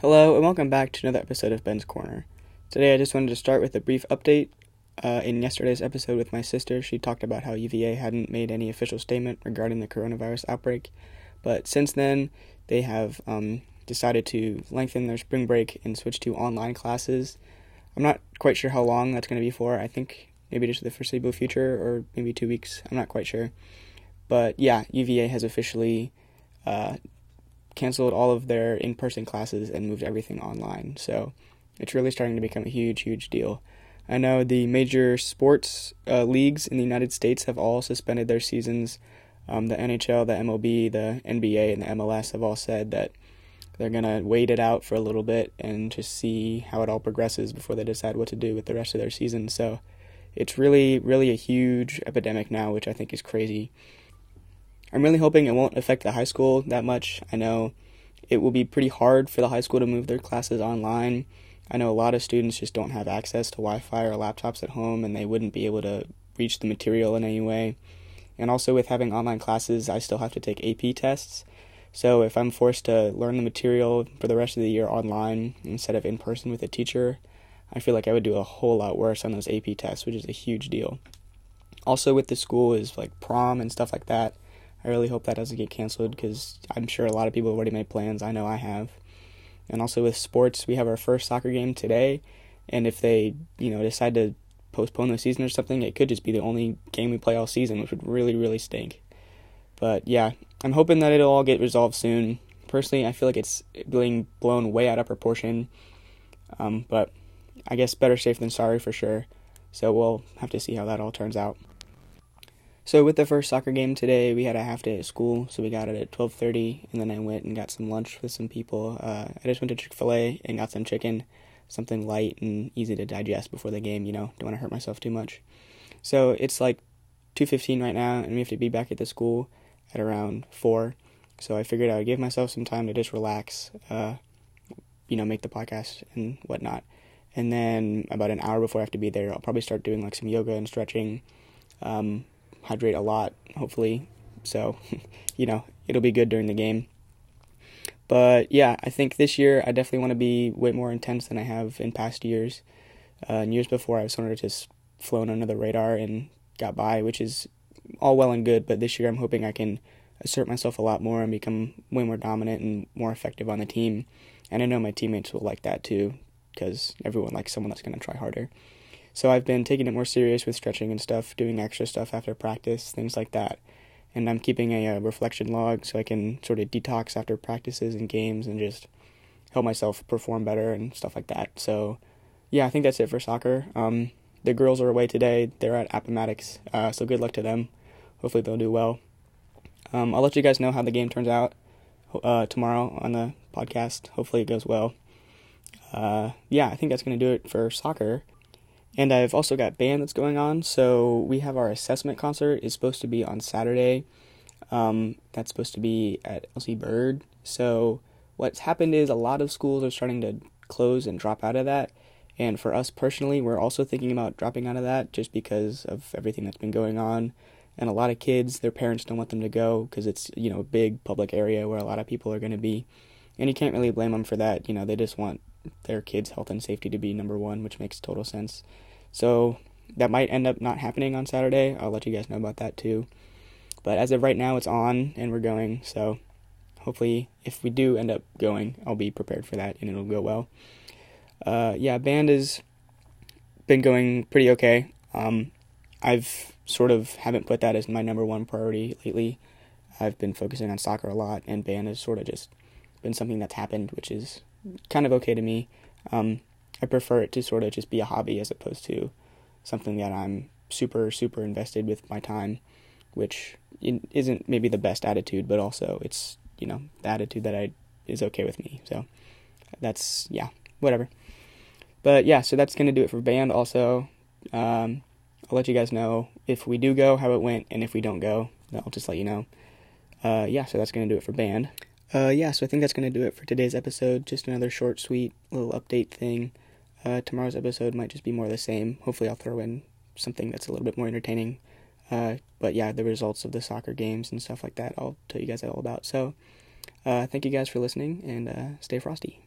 Hello, and welcome back to another episode of Ben's Corner. Today, I just wanted to start with a brief update. Uh, in yesterday's episode with my sister, she talked about how UVA hadn't made any official statement regarding the coronavirus outbreak, but since then, they have um, decided to lengthen their spring break and switch to online classes. I'm not quite sure how long that's going to be for. I think maybe just the foreseeable future or maybe two weeks. I'm not quite sure. But yeah, UVA has officially uh, canceled all of their in person classes and moved everything online. So it's really starting to become a huge, huge deal. I know the major sports uh, leagues in the United States have all suspended their seasons. Um, the NHL, the MLB, the NBA, and the MLS have all said that they're going to wait it out for a little bit and just see how it all progresses before they decide what to do with the rest of their season. So it's really, really a huge epidemic now, which I think is crazy. I'm really hoping it won't affect the high school that much. I know it will be pretty hard for the high school to move their classes online. I know a lot of students just don't have access to Wi Fi or laptops at home and they wouldn't be able to reach the material in any way. And also, with having online classes, I still have to take AP tests. So, if I'm forced to learn the material for the rest of the year online instead of in person with a teacher, I feel like I would do a whole lot worse on those AP tests, which is a huge deal. Also, with the school is like prom and stuff like that. I really hope that doesn't get canceled because I'm sure a lot of people have already made plans. I know I have. And also with sports, we have our first soccer game today, and if they, you know, decide to postpone the season or something, it could just be the only game we play all season, which would really, really stink. But yeah, I'm hoping that it'll all get resolved soon. Personally, I feel like it's being blown way out of proportion. Um, but I guess better safe than sorry for sure. So we'll have to see how that all turns out. So with the first soccer game today, we had a half day at school, so we got it at 12:30, and then I went and got some lunch with some people. Uh, I just went to Chick Fil A and got some chicken, something light and easy to digest before the game. You know, don't want to hurt myself too much. So it's like 2:15 right now, and we have to be back at the school at around four. So I figured I would give myself some time to just relax, uh, you know, make the podcast and whatnot. And then about an hour before I have to be there, I'll probably start doing like some yoga and stretching. Um, hydrate a lot, hopefully. So, you know, it'll be good during the game. But yeah, I think this year I definitely want to be way more intense than I have in past years. Uh, in years before, I was sort of just flown under the radar and got by, which is all well and good. But this year, I'm hoping I can assert myself a lot more and become way more dominant and more effective on the team. And I know my teammates will like that too, because everyone likes someone that's going to try harder. So I've been taking it more serious with stretching and stuff, doing extra stuff after practice, things like that. And I'm keeping a, a uh, reflection log so I can sort of detox after practices and games and just help myself perform better and stuff like that. So yeah, I think that's it for soccer. Um, the girls are away today. They're at Appomattox, uh, so good luck to them. Hopefully they'll do well. Um, I'll let you guys know how the game turns out uh, tomorrow on the podcast. Hopefully it goes well. Uh, yeah, I think that's going to do it for soccer. And I've also got band that's going on. So we have our assessment concert is supposed to be on Saturday. Um, that's supposed to be at LC Bird. So what's happened is a lot of schools are starting to close and drop out of that. And for us personally, we're also thinking about dropping out of that just because of everything that's been going on. And a lot of kids, their parents don't want them to go because it's, you know, a big public area where a lot of people are going to be. And you can't really blame them for that. You know, they just want their kids' health and safety to be number one, which makes total sense. So that might end up not happening on Saturday. I'll let you guys know about that too. But as of right now, it's on and we're going. So hopefully, if we do end up going, I'll be prepared for that and it'll go well. Uh, yeah, band has been going pretty okay. Um, I've sort of haven't put that as my number one priority lately. I've been focusing on soccer a lot, and band has sort of just been something that's happened, which is kind of okay to me. Um, I prefer it to sort of just be a hobby as opposed to something that I'm super super invested with my time, which isn't maybe the best attitude, but also it's you know the attitude that I is okay with me. So that's yeah whatever. But yeah, so that's gonna do it for band. Also, um, I'll let you guys know if we do go how it went, and if we don't go, I'll just let you know. Uh, yeah, so that's gonna do it for band. Uh, yeah, so I think that's gonna do it for today's episode. Just another short, sweet little update thing. Uh, tomorrow's episode might just be more of the same. Hopefully, I'll throw in something that's a little bit more entertaining. Uh, but yeah, the results of the soccer games and stuff like that, I'll tell you guys all about. So, uh, thank you guys for listening and uh, stay frosty.